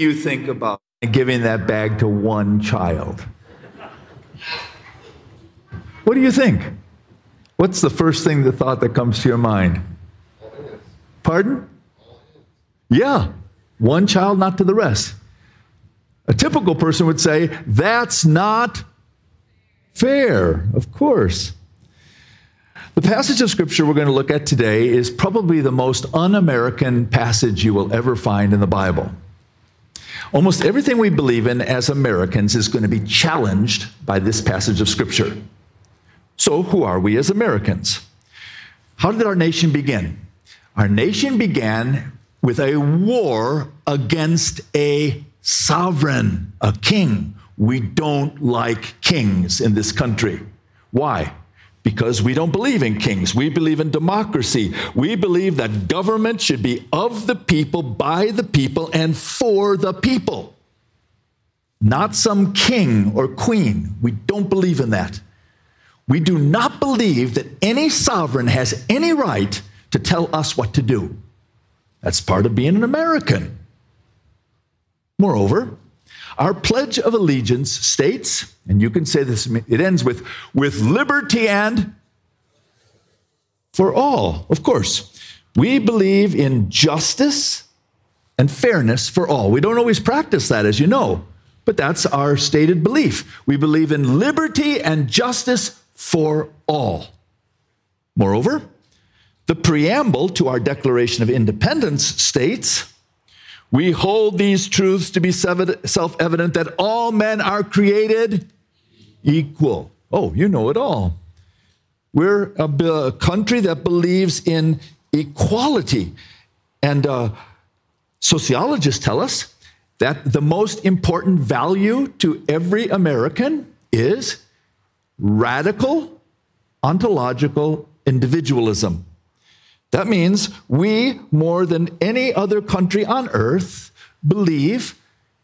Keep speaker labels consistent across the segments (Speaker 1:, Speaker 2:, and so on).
Speaker 1: you think about giving that bag to one child? What do you think? What's the first thing, the thought that comes to your mind? Pardon? Yeah, one child, not to the rest. A typical person would say, that's not fair, of course. The passage of scripture we're going to look at today is probably the most un American passage you will ever find in the Bible. Almost everything we believe in as Americans is going to be challenged by this passage of scripture. So, who are we as Americans? How did our nation begin? Our nation began with a war against a sovereign, a king. We don't like kings in this country. Why? Because we don't believe in kings. We believe in democracy. We believe that government should be of the people, by the people, and for the people. Not some king or queen. We don't believe in that. We do not believe that any sovereign has any right to tell us what to do. That's part of being an American. Moreover, our Pledge of Allegiance states, and you can say this, it ends with, with liberty and for all, of course. We believe in justice and fairness for all. We don't always practice that, as you know, but that's our stated belief. We believe in liberty and justice for all. Moreover, the preamble to our Declaration of Independence states We hold these truths to be self evident that all men are created equal. Oh, you know it all. We're a, country that believes in equality. And uh, sociologists tell us that the most important value to every American is radical ontological individualism. That means we, more than any other country on earth, believe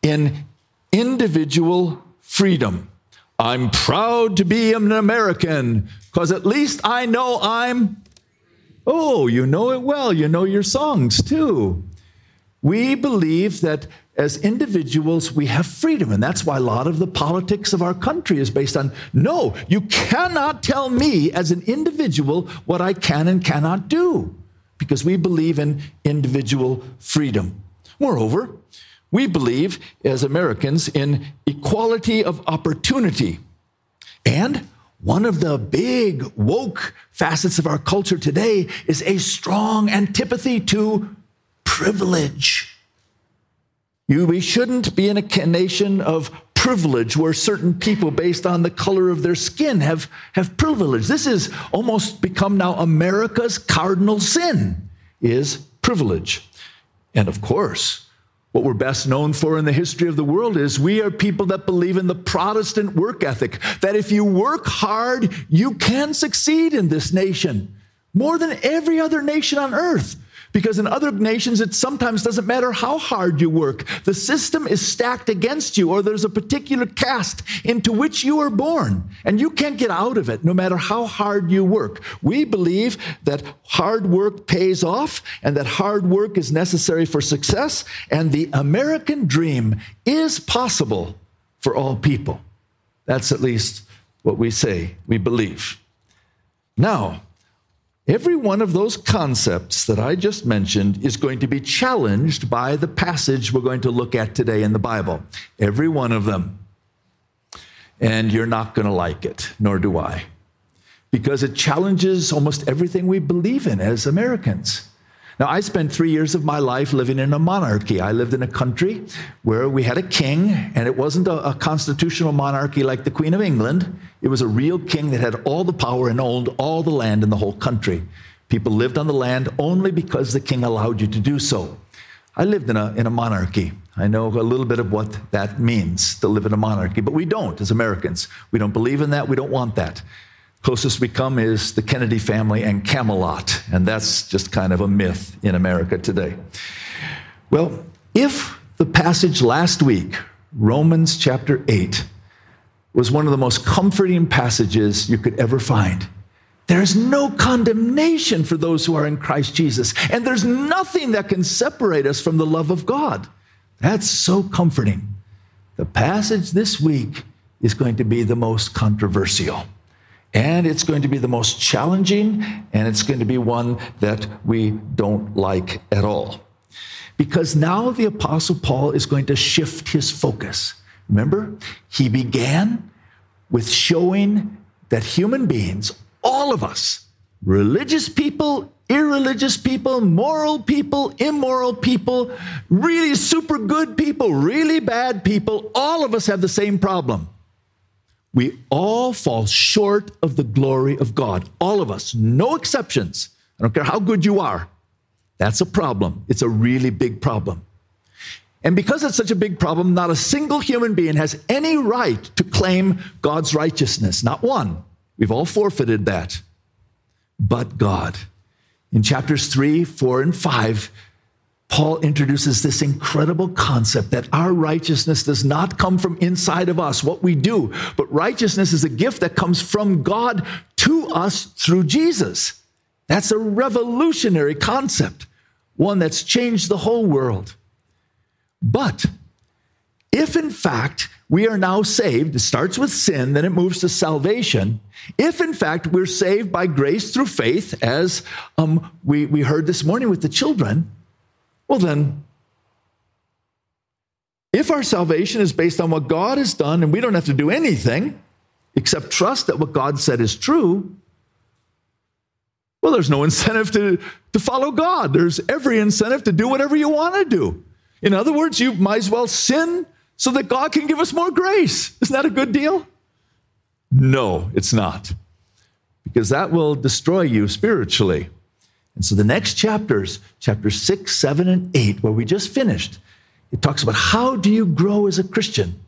Speaker 1: in individual freedom. I'm proud to be an American because at least I know I'm. Oh, you know it well. You know your songs too. We believe that as individuals, we have freedom. And that's why a lot of the politics of our country is based on no, you cannot tell me as an individual what I can and cannot do, because we believe in individual freedom. Moreover, we believe as Americans in equality of opportunity. And one of the big woke facets of our culture today is a strong antipathy to privilege. You, we shouldn't be in a nation of privilege where certain people, based on the color of their skin, have, have privilege. This has almost become now America's cardinal sin is privilege. And of course, what we're best known for in the history of the world is we are people that believe in the Protestant work ethic, that if you work hard, you can succeed in this nation more than every other nation on earth. Because in other nations, it sometimes doesn't matter how hard you work. The system is stacked against you, or there's a particular caste into which you are born, and you can't get out of it no matter how hard you work. We believe that hard work pays off and that hard work is necessary for success, and the American dream is possible for all people. That's at least what we say we believe. Now, Every one of those concepts that I just mentioned is going to be challenged by the passage we're going to look at today in the Bible. Every one of them. And you're not going to like it, nor do I, because it challenges almost everything we believe in as Americans. Now, I spent three years of my life living in a monarchy. I lived in a country where we had a king, and it wasn't a, a, constitutional monarchy like the Queen of England. It was a real king that had all the power and owned all the land in the whole country. People lived on the land only because the king allowed you to do so. I lived in a, in a monarchy. I know a little bit of what that means to live in a monarchy, but we don't as Americans. We don't believe in that. We don't want that. Closest we come is the Kennedy family and Camelot, and that's just kind of a myth in America today. Well, if the passage last week, Romans chapter 8, was one of the most comforting passages you could ever find. There's no condemnation for those who are in Christ Jesus, and there's nothing that can separate us from the love of God. That's so comforting. The passage this week is going to be the most controversial. And it's going to be the most challenging, and it's going to be one that we don't like at all. Because now the Apostle Paul is going to shift his focus. Remember, he began with showing that human beings, all of us, religious people, irreligious people, moral people, immoral people, really super good people, really bad people, all of us have the same problem. We all fall short of the glory of God. All of us, no exceptions. I don't care how good you are. That's a problem. It's a really big problem. And because it's such a big problem, not a single human being has any right to claim God's righteousness. Not one. We've all forfeited that. But God. In chapters 3, 4, and 5, Paul introduces this incredible concept that our righteousness does not come from inside of us, what we do, but righteousness is a gift that comes from God to us through Jesus. That's a revolutionary concept, one that's changed the whole world. But if in fact we are now saved, it starts with sin, then it moves to salvation. If in fact we're saved by grace through faith, as um, we, we heard this morning with the children, well then, if our salvation is based on what God has done and we don't have to do anything except trust that what God said is true, well, there's no incentive to, to follow God. There's every incentive to do whatever you want to do. In other words, you might as well sin so that God can give us more grace. Isn't that a good deal? No, it's not. Because that will destroy you spiritually. And so the next chapters, chapters six, seven, and eight, where we just finished, it talks about how do you grow as a Christian?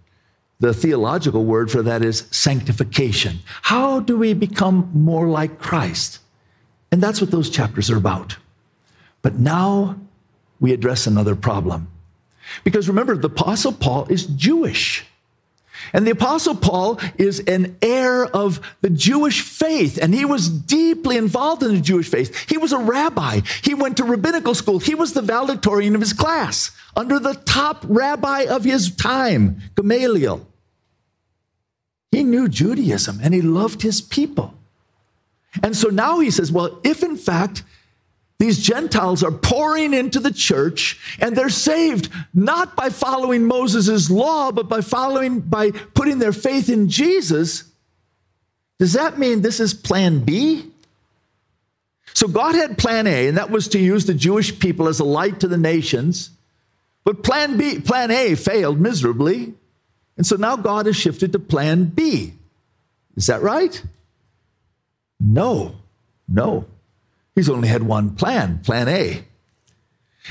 Speaker 1: The theological word for that is sanctification. How do we become more like Christ? And that's what those chapters are about. But now we address another problem. Because remember, the Apostle Paul is Jewish. And the Apostle Paul is an heir of the Jewish faith, and he was deeply involved in the Jewish faith. He was a rabbi. He went to rabbinical school. He was the valedictorian of his class under the top rabbi of his time, Gamaliel. He knew Judaism and he loved his people. And so now he says, well, if in fact these Gentiles are pouring into the church and they're saved not by following Moses' law, but by following, by putting their faith in Jesus. Does that mean this is plan B? So God had plan A, and that was to use the Jewish people as a light to the nations. But plan B, plan A failed miserably. And so now God has shifted to plan B. Is that right? No, no. He's only had one plan, plan A.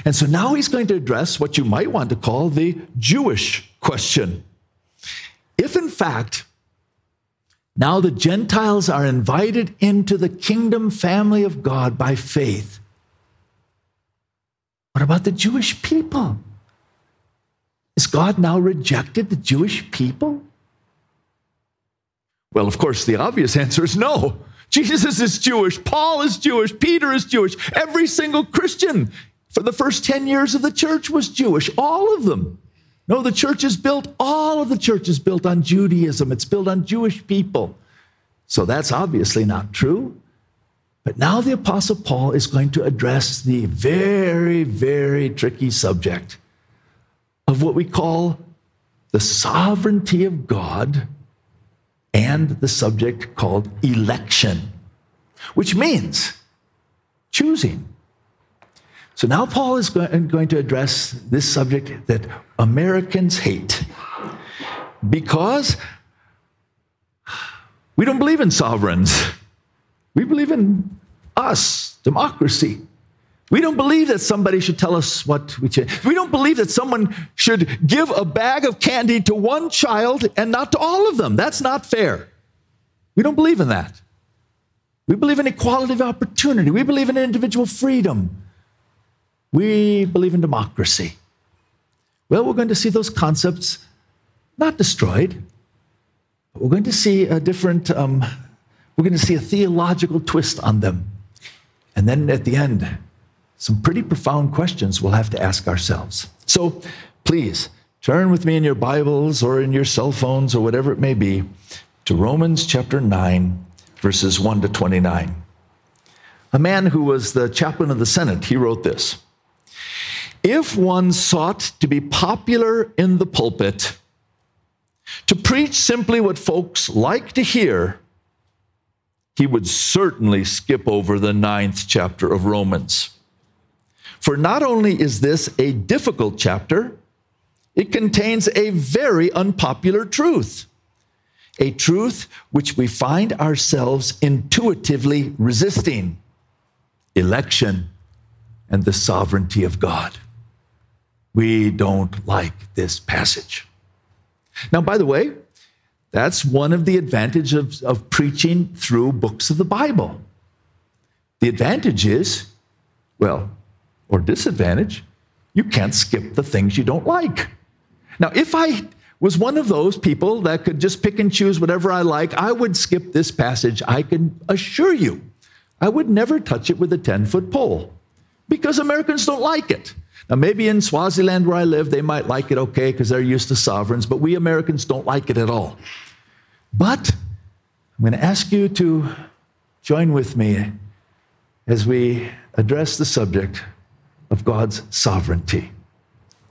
Speaker 1: And so now he's going to address what you might want to call the Jewish question. If in fact, now the Gentiles are invited into the kingdom family of God by faith, what about the Jewish people? Is God now rejected the Jewish people? Well, of course, the obvious answer is no. Jesus is Jewish. Paul is Jewish. Peter is Jewish. Every single Christian for the first 10 years of the church was Jewish. All of them. No, the church is built, all of the church is built on Judaism. It's built on Jewish people. So that's obviously not true. But now the Apostle Paul is going to address the very, very tricky subject of what we call the sovereignty of God and the subject called election, which means choosing. So now Paul is going to address this subject that Americans hate because we don't believe in sovereigns. We believe in us, democracy. We don't believe that somebody should tell us what we should. We don't believe that someone should give a bag of candy to one child and not to all of them. That's not fair. We don't believe in that. We believe in equality of opportunity. We believe in individual freedom. We believe in democracy. Well, we're going to see those concepts not destroyed, but we're going to see a different, um, we're going to see a theological twist on them. And then at the end, some pretty profound questions we'll have to ask ourselves. So, please turn with me in your Bibles or in your cell phones or whatever it may be to Romans chapter 9, verses 1 to 29. A man who was the chaplain of the Senate, he wrote this If one sought to be popular in the pulpit, to preach simply what folks like to hear, he would certainly skip over the ninth chapter of Romans. For not only is this a difficult chapter, it contains a very unpopular truth, a truth which we find ourselves intuitively resisting election and the sovereignty of God. We don't like this passage. Now, by the way, that's one of the advantages of, of preaching through books of the Bible. The advantage is, well, or disadvantage, you can't skip the things you don't like. Now, if I was one of those people that could just pick and choose whatever I like, I would skip this passage. I can assure you, I would never touch it with a 10 foot pole because Americans don't like it. Now, maybe in Swaziland where I live, they might like it okay because they're used to sovereigns, but we Americans don't like it at all. But I'm going to ask you to join with me as we address the subject of God's sovereignty.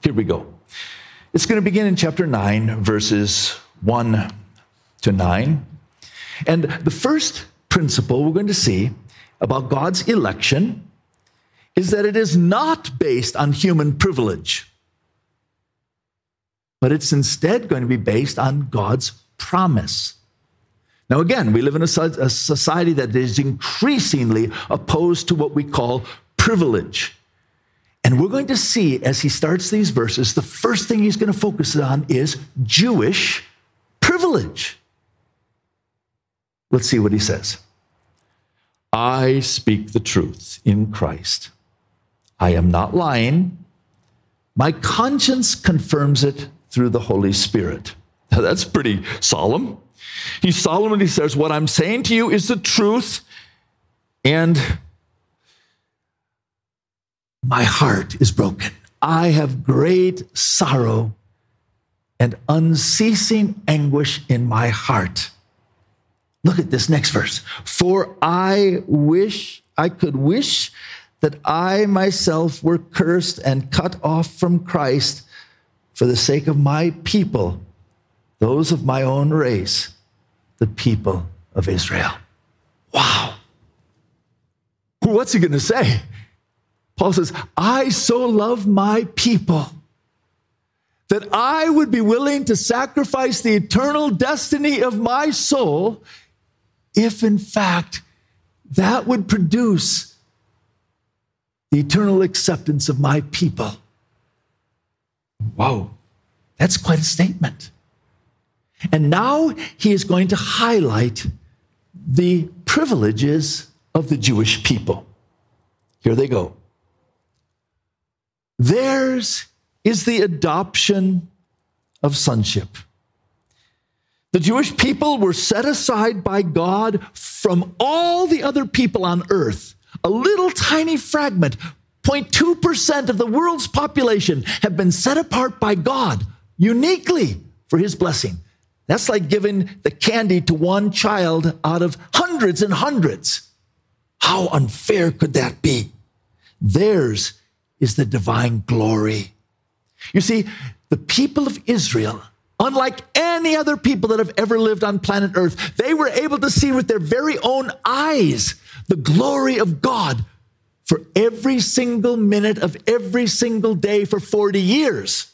Speaker 1: Here we go. It's going to begin in chapter 9, verses 1 to 9. And the first principle we're going to see about God's election is that it is not based on human privilege, but it's instead going to be based on God's promise. Now, again, we live in a, society that is increasingly opposed to what we call privilege. And we're going to see as he starts these verses, the first thing he's going to focus on is Jewish privilege. Let's see what he says. I speak the truth in Christ. I am not lying. My conscience confirms it through the Holy Spirit. Now, that's pretty solemn. He solemnly says, What I'm saying to you is the truth, and my heart is broken. I have great sorrow and unceasing anguish in my heart. Look at this next verse. For I wish, I could wish that I myself were cursed and cut off from Christ for the sake of my people, those of my own race, the people of Israel. Wow. What's he going to say? Paul says, I so love my people that I would be willing to sacrifice the eternal destiny of my soul if, in fact, that would produce the eternal acceptance of my people. Wow, that's quite a statement. And now he is going to highlight the privileges of the Jewish people. Here they go. Theirs is the adoption of sonship. The Jewish people were set aside by God from all the other people on earth a little tiny fragment, 0.2% of the world's population, have been set apart by God uniquely for his blessing. That's like giving the candy to one child out of hundreds and hundreds. How unfair could that be? Theirs is the divine glory. You see, the people of Israel, unlike any other people that have ever lived on planet Earth, they were able to see with their very own eyes the glory of God for every single minute of every single day for 40 years.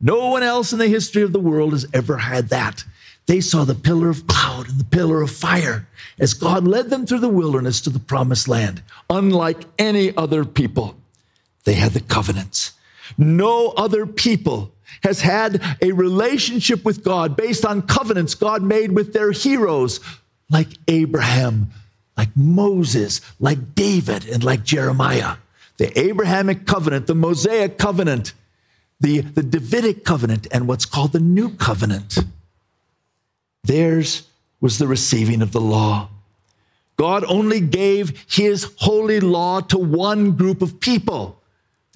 Speaker 1: No one else in the history of the world has ever had that. They saw the pillar of cloud and the pillar of fire as God led them through the wilderness to the promised land. Unlike any other people, they had the covenants. No other people has had a relationship with God based on covenants God made with their heroes like Abraham, like Moses, like David, and like Jeremiah. The Abrahamic covenant, the Mosaic covenant, the, the Davidic covenant, and what's called the New Covenant. Theirs was the receiving of the law. God only gave his holy law to one group of people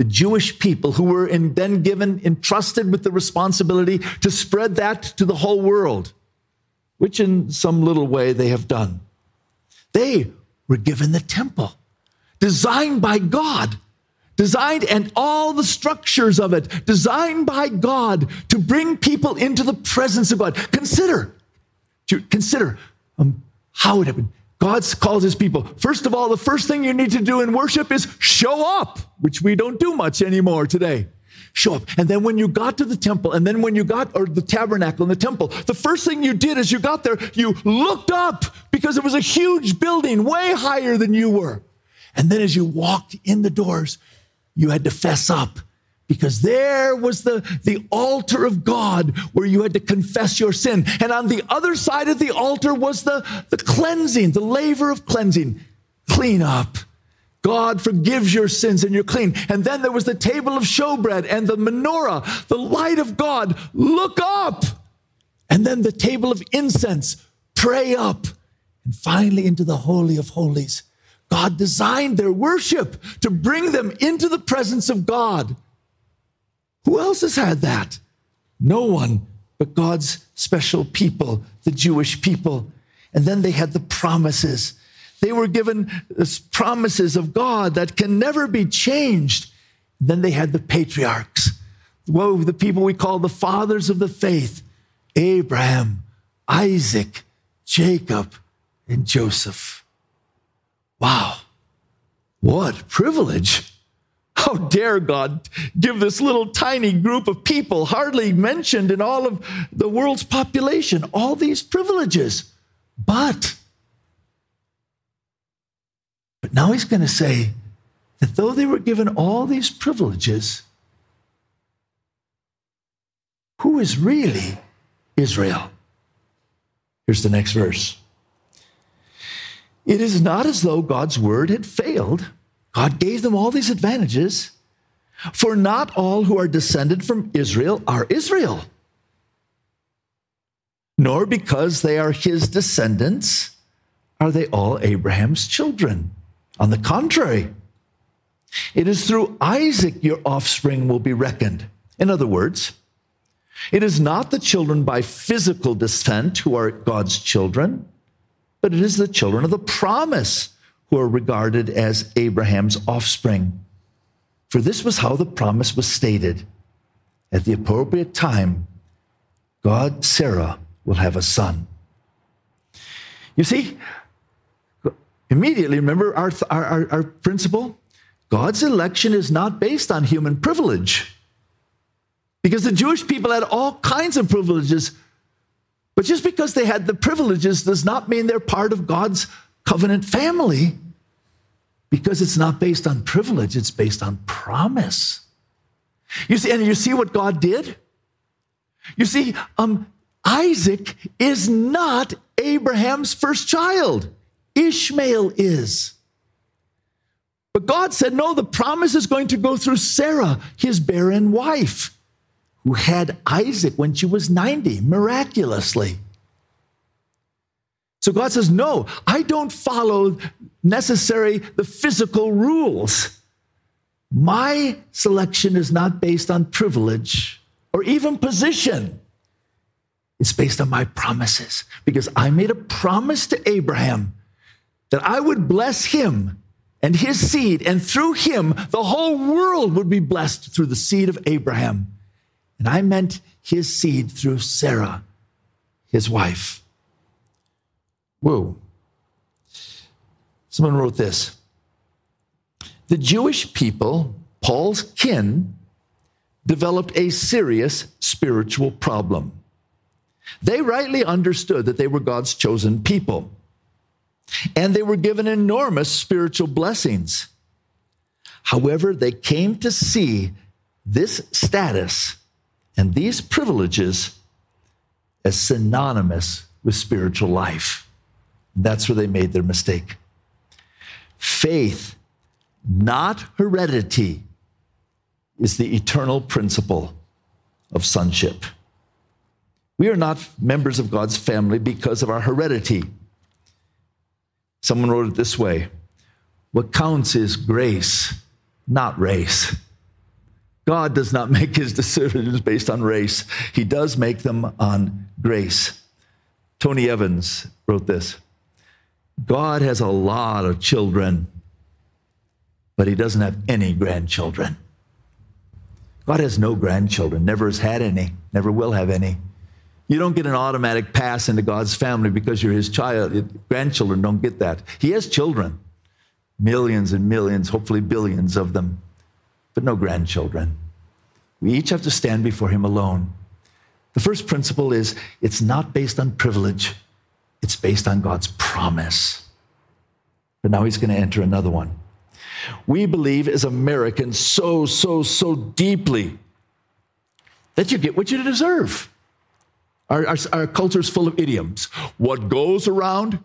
Speaker 1: the Jewish people who were in, then given, entrusted with the responsibility to spread that to the whole world, which in some little way they have done. They were given the temple, designed by God, designed and all the structures of it, designed by God to bring people into the presence of God. Consider, consider um, how it happened. God calls his people. First of all, the first thing you need to do in worship is show up, which we don't do much anymore today. Show up. And then when you got to the temple, and then when you got, or the tabernacle and the temple, the first thing you did as you got there, you looked up because it was a huge building, way higher than you were. And then as you walked in the doors, you had to fess up because there was the, the altar of God where you had to confess your sin. And on the other side of the altar was the, the cleansing, the laver of cleansing. Clean up. God forgives your sins and you're clean. And then there was the table of showbread and the menorah, the light of God. Look up. And then the table of incense. Pray up. And finally into the Holy of Holies. God designed their worship to bring them into the presence of God. Who else has had that? No one but God's special people, the Jewish people. And then they had the promises. They were given uh, promises of God that can never be changed. Then they had the patriarchs. Whoa, the people we call the fathers of the faith Abraham, Isaac, Jacob, and Joseph. Wow, what privilege! How dare God give this little tiny group of people, hardly mentioned in all of the world's population, all these privileges? But, but now he's going to say that though they were given all these privileges, who is really Israel? Here's the next verse. It is not as though God's word had failed God gave them all these advantages. For not all who are descended from Israel are Israel, nor because they are his descendants are they all Abraham's children. On the contrary, it is through Isaac your offspring will be reckoned. In other words, it is not the children by physical descent who are God's children, but it is the children of the promise who are regarded as Abraham's offspring. For this was how the promise was stated. At the appropriate time, God, Sarah, will have a son. You see, immediately remember our, our, our, principle? God's election is not based on human privilege. Because the Jewish people had all kinds of privileges, but just because they had the privileges does not mean they're part of God's covenant family because it's not based on privilege, it's based on promise. You see, and you see what God did? You see, um, Isaac is not Abraham's first child. Ishmael is. But God said, no, the promise is going to go through Sarah, his barren wife, who had Isaac when she was 90, miraculously. So God says, No, I don't follow necessary the physical rules. My selection is not based on privilege or even position. It's based on my promises because I made a promise to Abraham that I would bless him and his seed, and through him, the whole world would be blessed through the seed of Abraham. And I meant his seed through Sarah, his wife. Whoa. Someone wrote this The Jewish people, Paul's kin, developed a serious spiritual problem. They rightly understood that they were God's chosen people, and they were given enormous spiritual blessings. However, they came to see this status and these privileges as synonymous with spiritual life. That's where they made their mistake. Faith, not heredity, is the eternal principle of sonship. We are not members of God's family because of our heredity. Someone wrote it this way What counts is grace, not race. God does not make his decisions based on race, he does make them on grace. Tony Evans wrote this God has a lot of children, but he doesn't have any grandchildren. God has no grandchildren, never has had any, never will have any. You don't get an automatic pass into God's family because you're his child. Grandchildren don't get that. He has children, millions and millions, hopefully billions of them, but no grandchildren. We each have to stand before him alone. The first principle is it's not based on privilege, it's based on God's promise. But now he's going to enter another one. We believe as Americans so, so, so deeply that you get what you deserve. Our, our, our culture is full of idioms. What goes around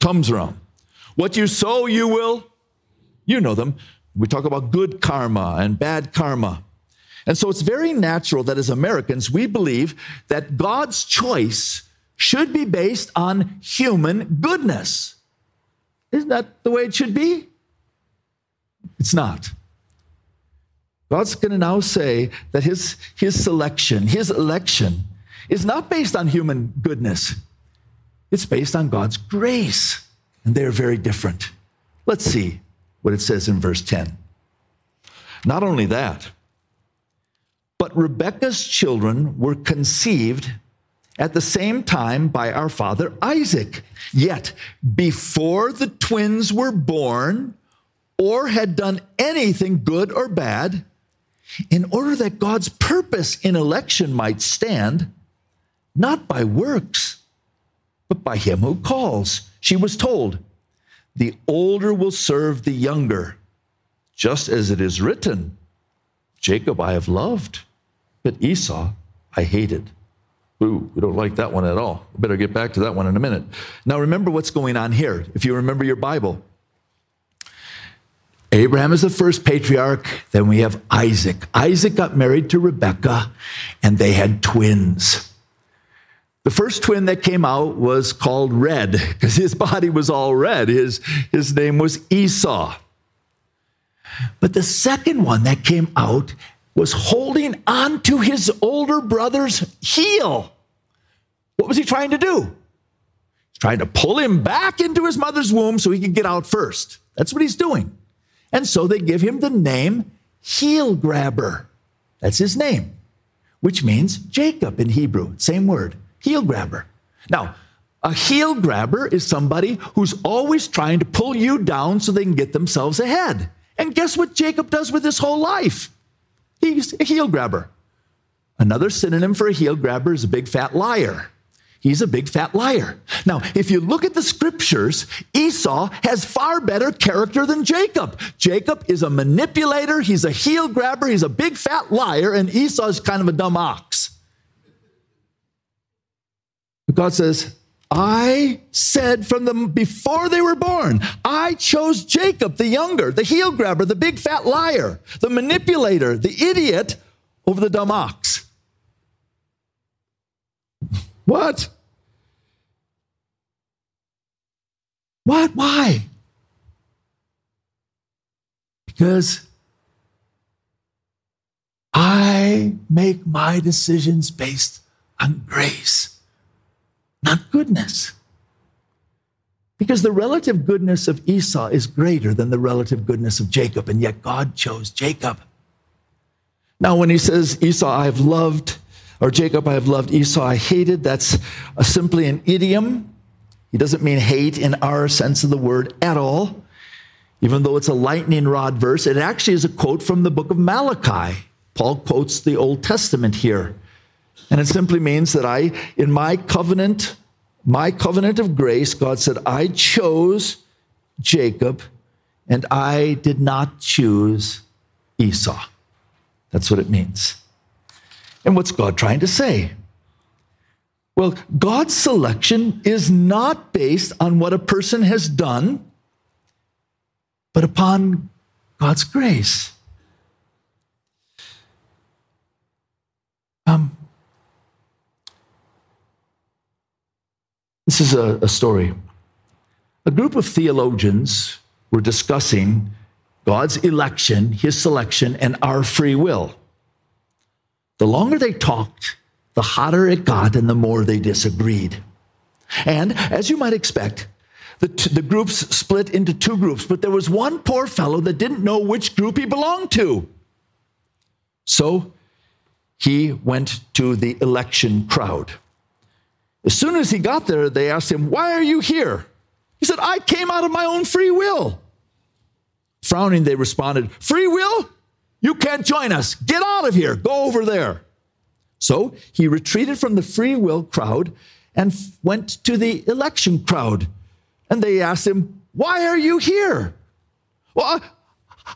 Speaker 1: comes around. What you sow, you will. You know them. We talk about good karma and bad karma. And so it's very natural that as Americans, we believe that God's choice should be based on human goodness. Isn't that the way it should be? It's not. God's going to now say that his, his selection, his election, is not based on human goodness, it's based on God's grace. And they're very different. Let's see what it says in verse 10. Not only that, but Rebekah's children were conceived at the same time by our father Isaac. Yet, before the twins were born or had done anything good or bad, in order that God's purpose in election might stand, not by works, but by him who calls. She was told, The older will serve the younger, just as it is written, Jacob I have loved, but Esau I hated. Ooh, we don't like that one at all. better get back to that one in a minute. Now, remember what's going on here. If you remember your Bible, Abraham is the first patriarch. Then we have Isaac. Isaac got married to Rebekah, and they had twins. The first twin that came out was called Red because his body was all red. His, his name was Esau. But the second one that came out was holding on to his older brother's heel. What was he trying to do? He's trying to pull him back into his mother's womb so he could get out first. That's what he's doing. And so they give him the name heel grabber. That's his name, which means Jacob in Hebrew, same word heel grabber. Now, a heel grabber is somebody who's always trying to pull you down so they can get themselves ahead. And guess what Jacob does with his whole life? He's a heel grabber. Another synonym for a heel grabber is a big fat liar. He's a big fat liar. Now, if you look at the scriptures, Esau has far better character than Jacob. Jacob is a manipulator, he's a heel grabber, he's a big fat liar, and Esau is kind of a dumb ox. God says, I said from them before they were born, I chose Jacob, the younger, the heel grabber, the big fat liar, the manipulator, the idiot over the dumb ox. What? What? Why? Because I make my decisions based on grace not goodness. Because the relative goodness of Esau is greater than the relative goodness of Jacob, and yet God chose Jacob. Now, when he says, Esau I have loved, or Jacob I have loved, Esau I hated, that's simply an idiom. He doesn't mean hate in our sense of the word at all. Even though it's a lightning rod verse, it actually is a quote from the book of Malachi. Paul quotes the Old Testament here. And it simply means that I, in my covenant, my covenant of grace, God said, I chose Jacob and I did not choose Esau. That's what it means. And what's God trying to say? Well, God's selection is not based on what a person has done, but upon God's grace. Um, This is a, a story. A group of theologians were discussing God's election, his selection, and our free will. The longer they talked, the hotter it got and the more they disagreed. And as you might expect, the, t- the groups split into two groups, but there was one poor fellow that didn't know which group he belonged to. So he went to the election crowd. As soon as he got there, they asked him, Why are you here? He said, I came out of my own free will. Frowning, they responded, Free will? You can't join us. Get out of here. Go over there. So he retreated from the free will crowd and went to the election crowd. And they asked him, Why are you here? Well, I,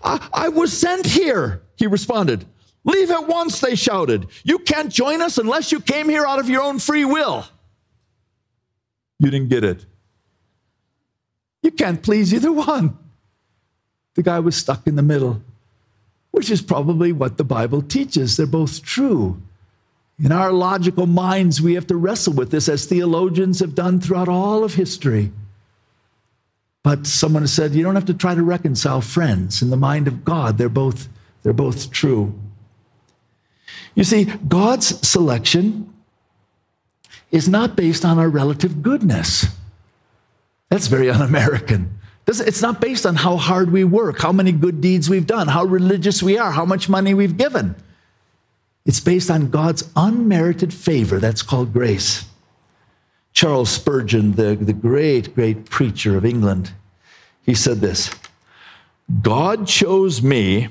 Speaker 1: I, I was sent here, he responded. Leave at once, they shouted. You can't join us unless you came here out of your own free will. You didn't get it. You can't please either one. The guy was stuck in the middle, which is probably what the Bible teaches. They're both true. In our logical minds, we have to wrestle with this as theologians have done throughout all of history. But someone said, you don't have to try to reconcile friends. In the mind of God, they're both, they're both true. You see, God's selection is not based on our relative goodness. That's very un American. It's not based on how hard we work, how many good deeds we've done, how religious we are, how much money we've given. It's based on God's unmerited favor. That's called grace. Charles Spurgeon, the, the great, great preacher of England, he said this God chose me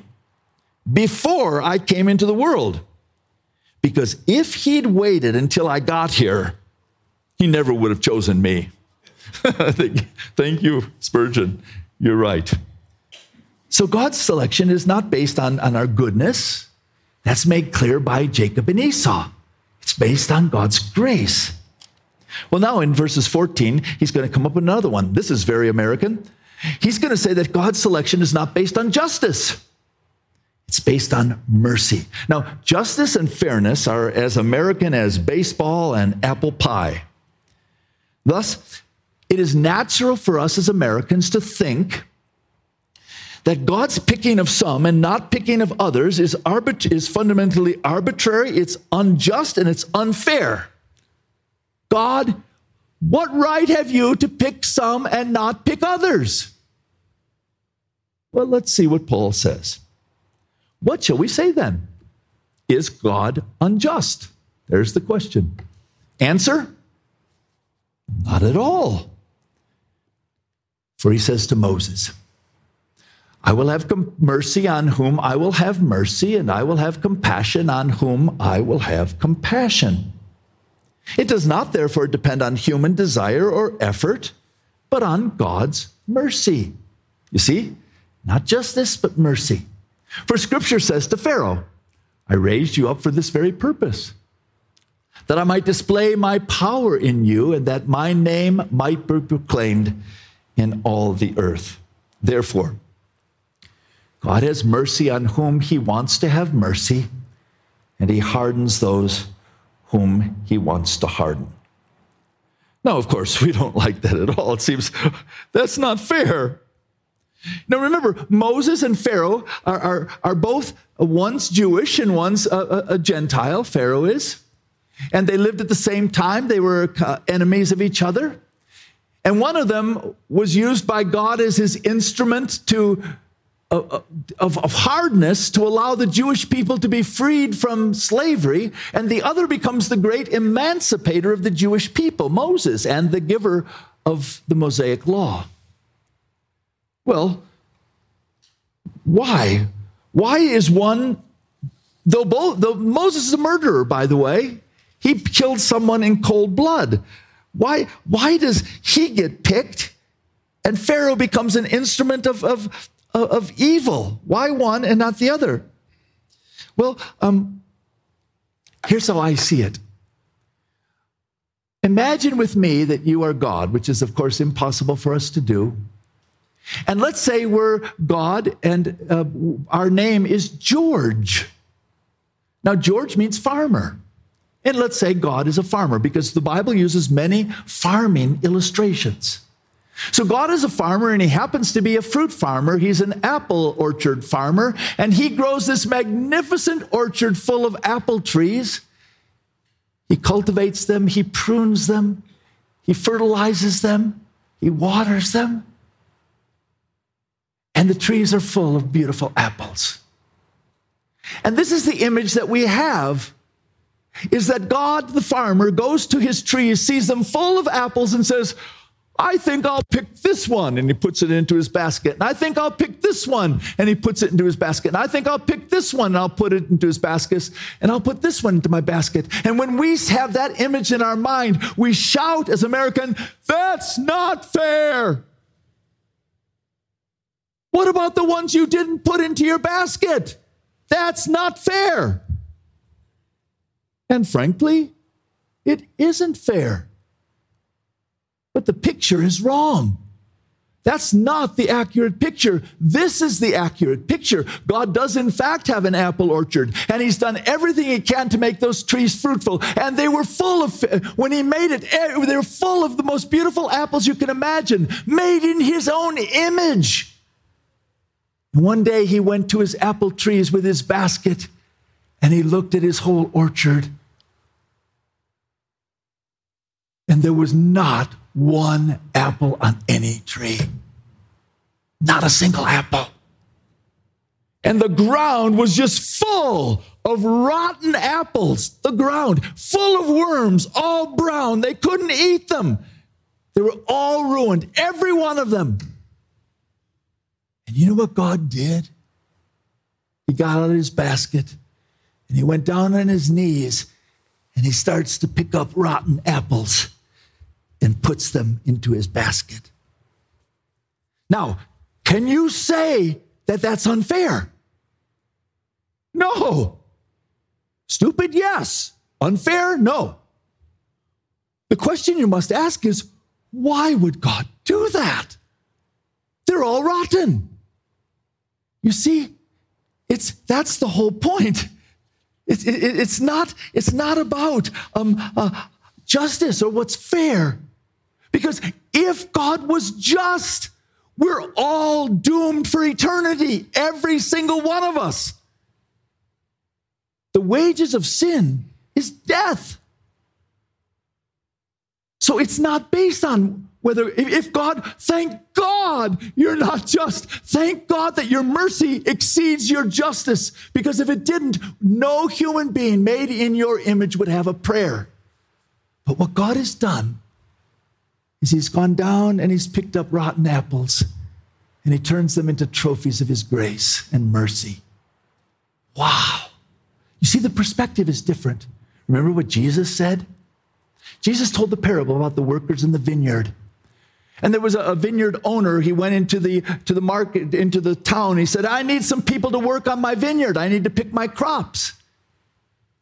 Speaker 1: before I came into the world. Because if he'd waited until I got here, he never would have chosen me. Thank you, Spurgeon. You're right. So God's selection is not based on, on our goodness. That's made clear by Jacob and Esau. It's based on God's grace. Well, now in verses 14, he's going to come up with another one. This is very American. He's going to say that God's selection is not based on justice. It's based on mercy. Now, justice and fairness are as American as baseball and apple pie. Thus, it is natural for us as Americans to think that God's picking of some and not picking of others is, arbit- is fundamentally arbitrary, it's unjust, and it's unfair. God, what right have you to pick some and not pick others? Well, let's see what Paul says. What shall we say then? Is God unjust? There's the question. Answer? Not at all. For he says to Moses, I will have com- mercy on whom I will have mercy, and I will have compassion on whom I will have compassion. It does not therefore depend on human desire or effort, but on God's mercy. You see, not justice, but mercy. For scripture says to Pharaoh, I raised you up for this very purpose, that I might display my power in you and that my name might be proclaimed in all the earth. Therefore, God has mercy on whom he wants to have mercy, and he hardens those whom he wants to harden. Now, of course, we don't like that at all. It seems that's not fair. Now remember, Moses and Pharaoh are, are, are both one's Jewish and one's a, a, a, Gentile, Pharaoh is. And they lived at the same time, they were uh, enemies of each other. And one of them was used by God as his instrument to, uh, uh of, of hardness to allow the Jewish people to be freed from slavery. And the other becomes the great emancipator of the Jewish people, Moses, and the giver of the Mosaic law. Well, why? Why is one, though, both, though Moses is a murderer, by the way, he killed someone in cold blood. Why, why does he get picked and Pharaoh becomes an instrument of, of, of evil? Why one and not the other? Well, um, here's how I see it. Imagine with me that you are God, which is, of course, impossible for us to do. And let's say we're God and uh, our name is George. Now, George means farmer. And let's say God is a farmer because the Bible uses many farming illustrations. So God is a farmer and he happens to be a fruit farmer. He's an apple orchard farmer and he grows this magnificent orchard full of apple trees. He cultivates them, he prunes them, he fertilizes them, he waters them. And the trees are full of beautiful apples. And this is the image that we have is that God the farmer goes to his trees, sees them full of apples and says, I think I'll pick this one. And he puts it into his basket. And I think I'll pick this one. And he puts it into his basket. And I think I'll pick this one and I'll put it into his basket. And I'll put this one into my basket. And when we have that image in our mind, we shout as American, that's not fair. What about the ones you didn't put into your basket? That's not fair. And frankly, it isn't fair. But the picture is wrong. That's not the accurate picture. This is the accurate picture. God does, in fact, have an apple orchard, and He's done everything He can to make those trees fruitful. And they were full of, when He made it, eh, they were full of the most beautiful apples you can imagine, made in His own image. One day He went to His apple trees with His basket, and He looked at His whole orchard. And there was not one apple on any tree. Not a single apple. And the ground was just full of rotten apples. The ground full of worms, all brown. They couldn't eat them. They were all ruined, every one of them. And you know what God did? He got out of his basket and he went down on his knees and he starts to pick up rotten apples and puts them into his basket. Now, can you say that that's unfair? No. Stupid? Yes. Unfair? No. The question you must ask is why would God do that? They're all rotten. You see, it's that's the whole point. It's, it, it's not it's not about um, uh, justice or what's fair. Because if God was just, we're all doomed for eternity, every single one of us. The wages of sin is death. So it's not based on whether, if God, thank God you're not just. Thank God that your mercy exceeds your justice. Because if it didn't, no human being made in your image would have a prayer. But what God has done is he's gone down and he's picked up rotten apples and he turns them into trophies of his grace and mercy. Wow. You see, the perspective is different. Remember what Jesus said? Jesus told the parable about the workers in the vineyard. And there was a, vineyard owner. He went into the to the market, into the town. He said, I need some people to work on my vineyard. I need to pick my crops.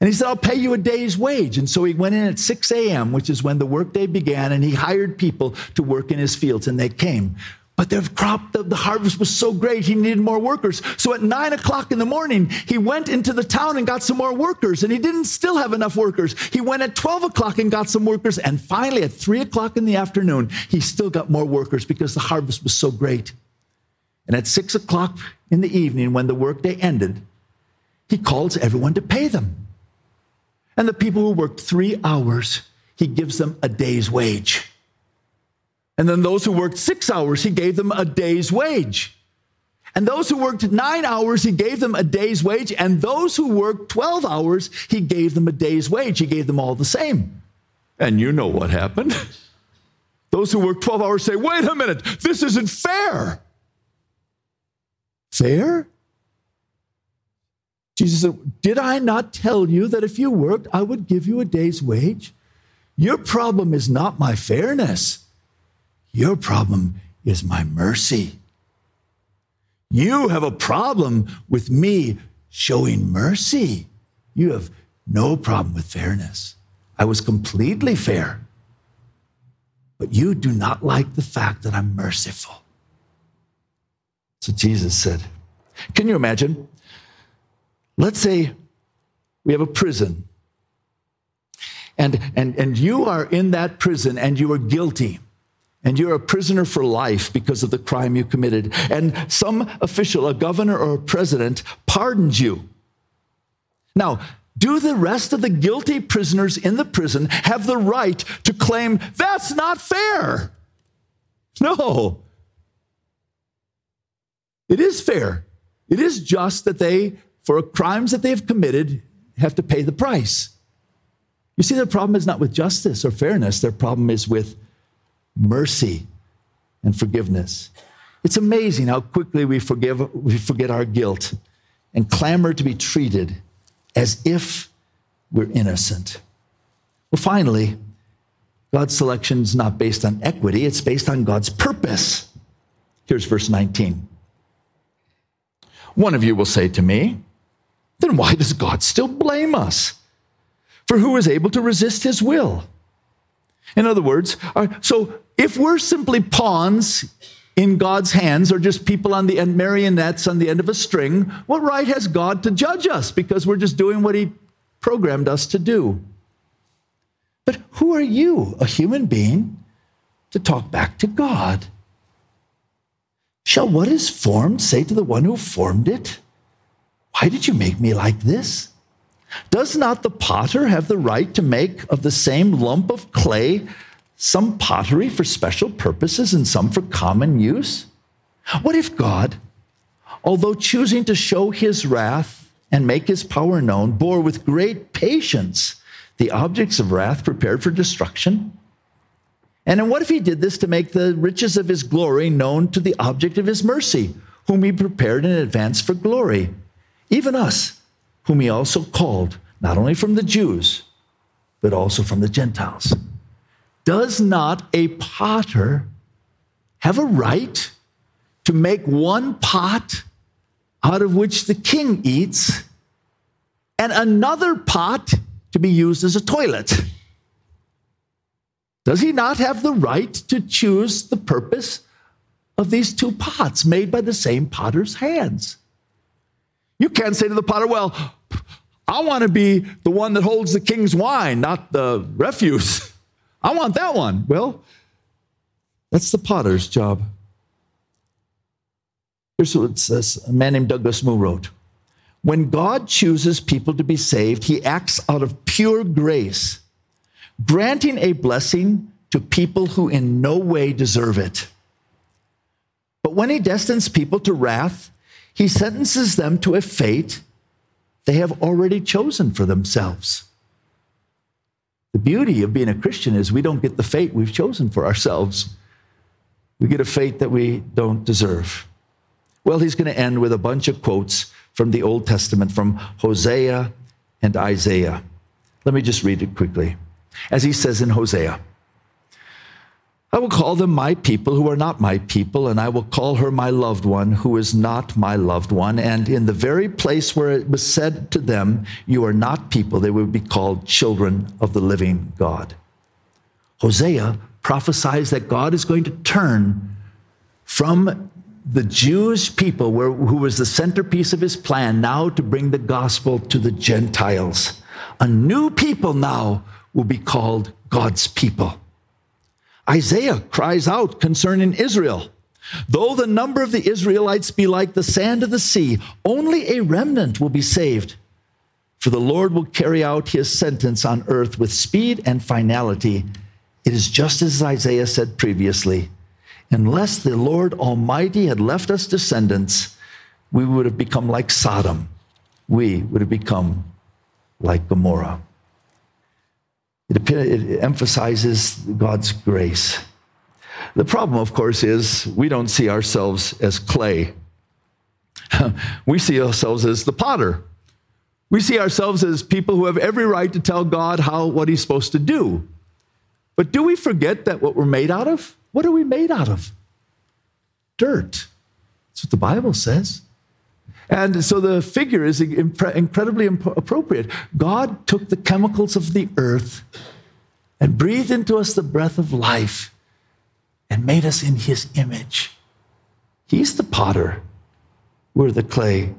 Speaker 1: And he said, I'll pay you a day's wage. And so he went in at 6 a.m., which is when the workday began, and he hired people to work in his fields, and they came. But the crop, the, the, harvest was so great, he needed more workers. So at nine o'clock in the morning, he went into the town and got some more workers, and he didn't still have enough workers. He went at 12 o'clock and got some workers, and finally at three o'clock in the afternoon, he still got more workers because the harvest was so great. And at six o'clock in the evening, when the workday ended, he calls everyone to pay them. And the people who worked three hours, he gives them a day's wage. And then those who worked six hours, he gave them a day's wage. And those who worked nine hours, he gave them a day's wage. And those who worked 12 hours, he gave them a day's wage. He gave them all the same. And you know what happened. Those who worked 12 hours say, wait a minute, this isn't fair. Fair? Jesus said, Did I not tell you that if you worked, I would give you a day's wage? Your problem is not my fairness. Your problem is my mercy. You have a problem with me showing mercy. You have no problem with fairness. I was completely fair. But you do not like the fact that I'm merciful. So Jesus said, Can you imagine? Let's say we have a prison, and, and, and you are in that prison and you are guilty. And you're a prisoner for life because of the crime you committed, and some official, a governor or a president, pardons you. Now, do the rest of the guilty prisoners in the prison have the right to claim that's not fair? No. It is fair. It is just that they, for crimes that they have committed, have to pay the price. You see, their problem is not with justice or fairness, their problem is with mercy and forgiveness. It's amazing how quickly we forgive we forget our guilt and clamor to be treated as if we're innocent. Well, finally, God's selection is not based on equity, it's based on God's purpose. Here's verse 19. One of you will say to me, then why does God still blame us? For who is able to resist his will? In other words, uh, so if we're simply pawns in God's hands or just people on the end, marionettes on the end of a string, what right has God to judge us because we're just doing what he programmed us to do? But who are you, a human being, to talk back to God? Shall what is formed say to the one who formed it, Why did you make me like this? Does not the potter have the right to make of the same lump of clay some pottery for special purposes and some for common use? What if God, although choosing to show his wrath and make his power known, bore with great patience the objects of wrath prepared for destruction? And what if he did this to make the riches of his glory known to the object of his mercy, whom he prepared in advance for glory? Even us, whom he also called, not only from the Jews, but also from the Gentiles. Does not a potter have a right to make one pot out of which the king eats and another pot to be used as a toilet? Does he not have the right to choose the purpose of these two pots made by the same potter's hands? You can't say to the potter, Well, I want to be the one that holds the king's wine, not the refuse. I want that one. Well, that's the potter's job. Here's what it says a man named Douglas Moo wrote When God chooses people to be saved, he acts out of pure grace granting a blessing to people who in no way deserve it. But when he destines people to wrath, he sentences them to a fate they have already chosen for themselves. The beauty of being a Christian is we don't get the fate we've chosen for ourselves. We get a fate that we don't deserve. Well, he's going to end with a bunch of quotes from the Old Testament, from Hosea and Isaiah. Let me just read it quickly as he says in Hosea. I will call them my people who are not my people, and I will call her my loved one who is not my loved one. And in the very place where it was said to them, You are not people, they would be called children of the living God. Hosea prophesies that God is going to turn from the Jewish people, where, who was the centerpiece of his plan, now to bring the gospel to the Gentiles. A new people now will be called God's people. Isaiah cries out concerning Israel. Though the number of the Israelites be like the sand of the sea, only a remnant will be saved. For the Lord will carry out his sentence on earth with speed and finality. It is just as Isaiah said previously unless the Lord Almighty had left us descendants, we would have become like Sodom. We would have become like Gomorrah. It, it emphasizes God's grace. The problem, of course, is we don't see ourselves as clay. we see ourselves as the potter. We see ourselves as people who have every right to tell God how what he's supposed to do. But do we forget that what we're made out of? What are we made out of? Dirt. That's what the Bible says. And so the figure is incredibly appropriate. God took the chemicals of the earth and breathed into us the breath of life and made us in his image. He's the potter, we're the clay.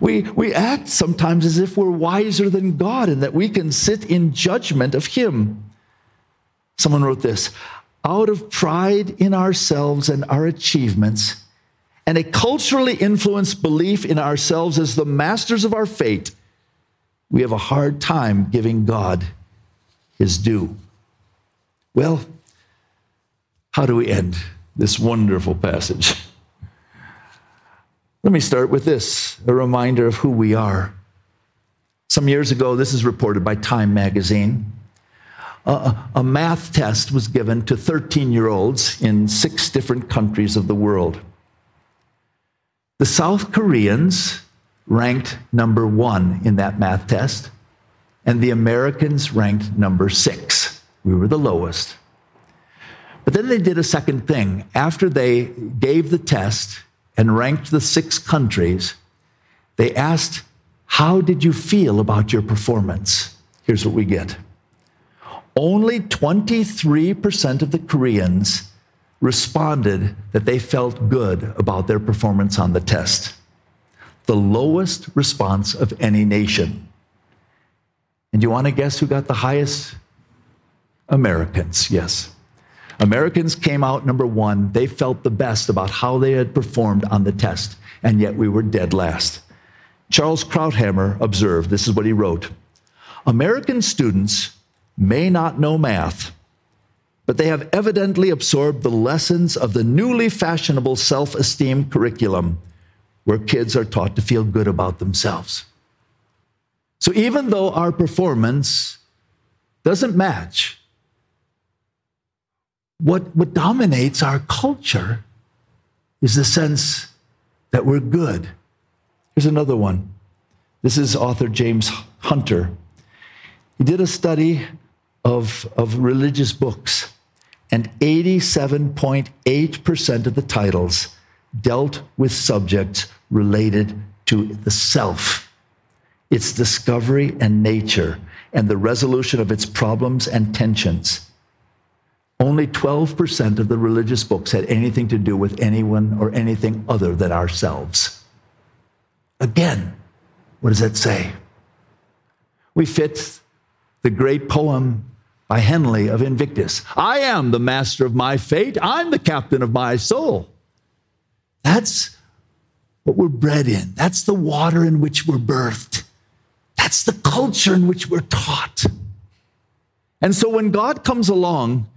Speaker 1: We, we act sometimes as if we're wiser than God and that we can sit in judgment of him. Someone wrote this out of pride in ourselves and our achievements and a culturally influenced belief in ourselves as the masters of our fate, we have a hard time giving God his due. Well, how do we end this wonderful passage? Let me start with this a reminder of who we are. Some years ago, this is reported by Time magazine. A math test was given to 13 year olds in six different countries of the world. The South Koreans ranked number one in that math test, and the Americans ranked number six. We were the lowest. But then they did a second thing. After they gave the test and ranked the six countries, they asked, How did you feel about your performance? Here's what we get. Only 23% of the Koreans responded that they felt good about their performance on the test. The lowest response of any nation. And you want to guess who got the highest? Americans, yes. Americans came out number one. They felt the best about how they had performed on the test, and yet we were dead last. Charles Krauthammer observed this is what he wrote American students may not know math, but they have evidently absorbed the lessons of the newly fashionable self esteem curriculum where kids are taught to feel good about themselves. So even though our performance doesn't match, what, what dominates our culture is the sense that we're good. Here's another one. This is author James Hunter. He did a study of, of religious books, and 87.8% of the titles dealt with subjects related to the self, its discovery and nature, and the resolution of its problems and tensions. Only 12% of the religious books had anything to do with anyone or anything other than ourselves. Again, what does that say? We fit the great poem by Henley of Invictus. I am the master of my fate. I'm the captain of my soul. That's what we're bred in. That's the water in which we're birthed. That's the culture in which we're taught. And so when God comes along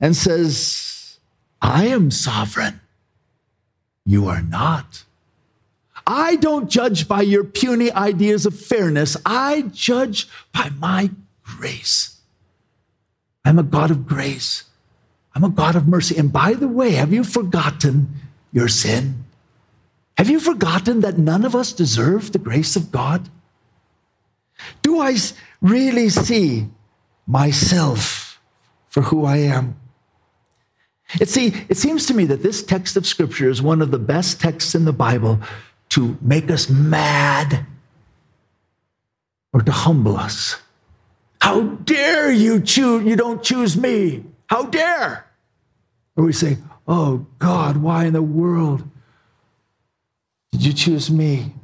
Speaker 1: and says, I am sovereign, you are not. I don't judge by your puny ideas of fairness. I judge by my grace. I'm a God of grace. I'm a God of mercy. And by the way, have you forgotten your sin? Have you forgotten that none of us deserve the grace of God? Do I really see myself for who I am? It, see, it seems to me that this text of Scripture is one of the best texts in the Bible to make us mad or to humble us. How dare you choose, you don't choose me? How dare? Or we say, Oh God, why in the world did you choose me?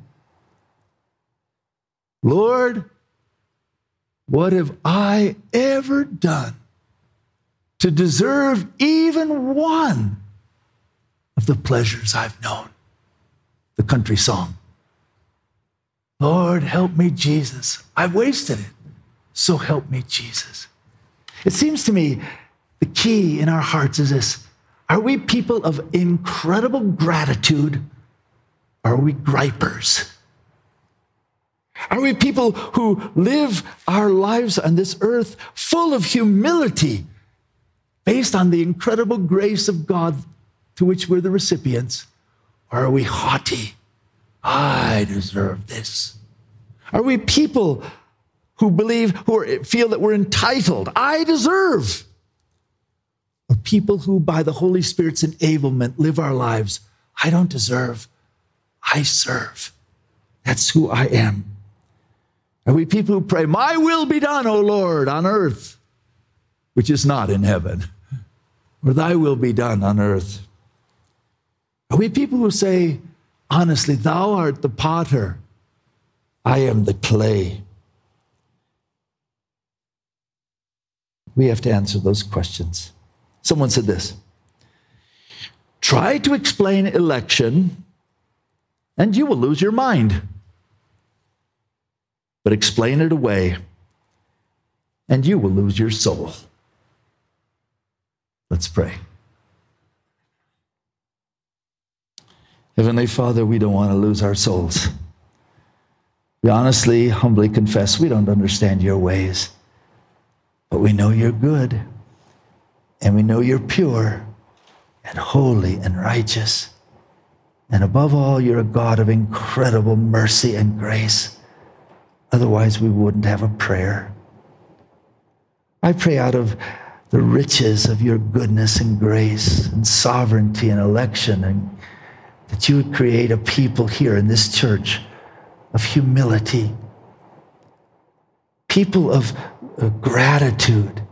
Speaker 1: Lord, what have I ever done to deserve even one of the pleasures I've known? The country song. Lord, help me, Jesus. I've wasted it. So help me, Jesus. It seems to me the key in our hearts is this Are we people of incredible gratitude? Are we gripers? Are we people who live our lives on this earth full of humility based on the incredible grace of God to which we're the recipients? Or are we haughty? I deserve this. Are we people who believe, who are, feel that we're entitled. I deserve. Or people who, by the Holy Spirit's enablement, live our lives. I don't deserve. I serve. That's who I am. Are we people who pray, My will be done, O Lord, on earth, which is not in heaven, or Thy will be done on earth? Are we people who say, Honestly, Thou art the potter, I am the clay? We have to answer those questions. Someone said this Try to explain election, and you will lose your mind. But explain it away, and you will lose your soul. Let's pray. Heavenly Father, we don't want to lose our souls. We honestly, humbly confess we don't understand your ways, but we know you're good, and we know you're pure, and holy, and righteous. And above all, you're a God of incredible mercy and grace. Otherwise, we wouldn't have a prayer. I pray out of the riches of your goodness and grace and sovereignty and election, and that you would create a people here in this church of humility, people of uh, gratitude,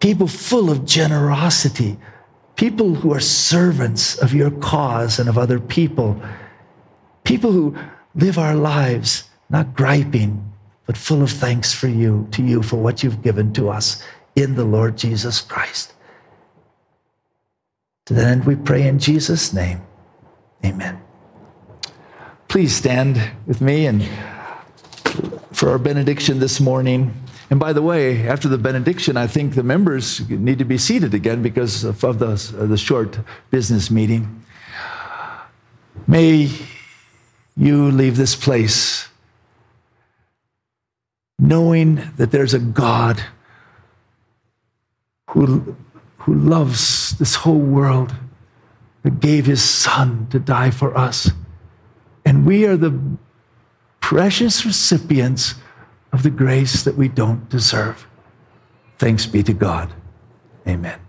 Speaker 1: people full of generosity, people who are servants of your cause and of other people, people who live our lives not griping, but full of thanks for you, to you for what you've given to us in the Lord Jesus Christ. To that end, we pray in Jesus' name. Amen. Please stand with me and for our benediction this morning. And by the way, after the benediction, I think the members need to be seated again because of the, the short business meeting. May you leave this place knowing that there's a God who, who loves this whole world, that gave his son to die for us. And we are the precious recipients of the grace that we don't deserve. Thanks be to God. Amen.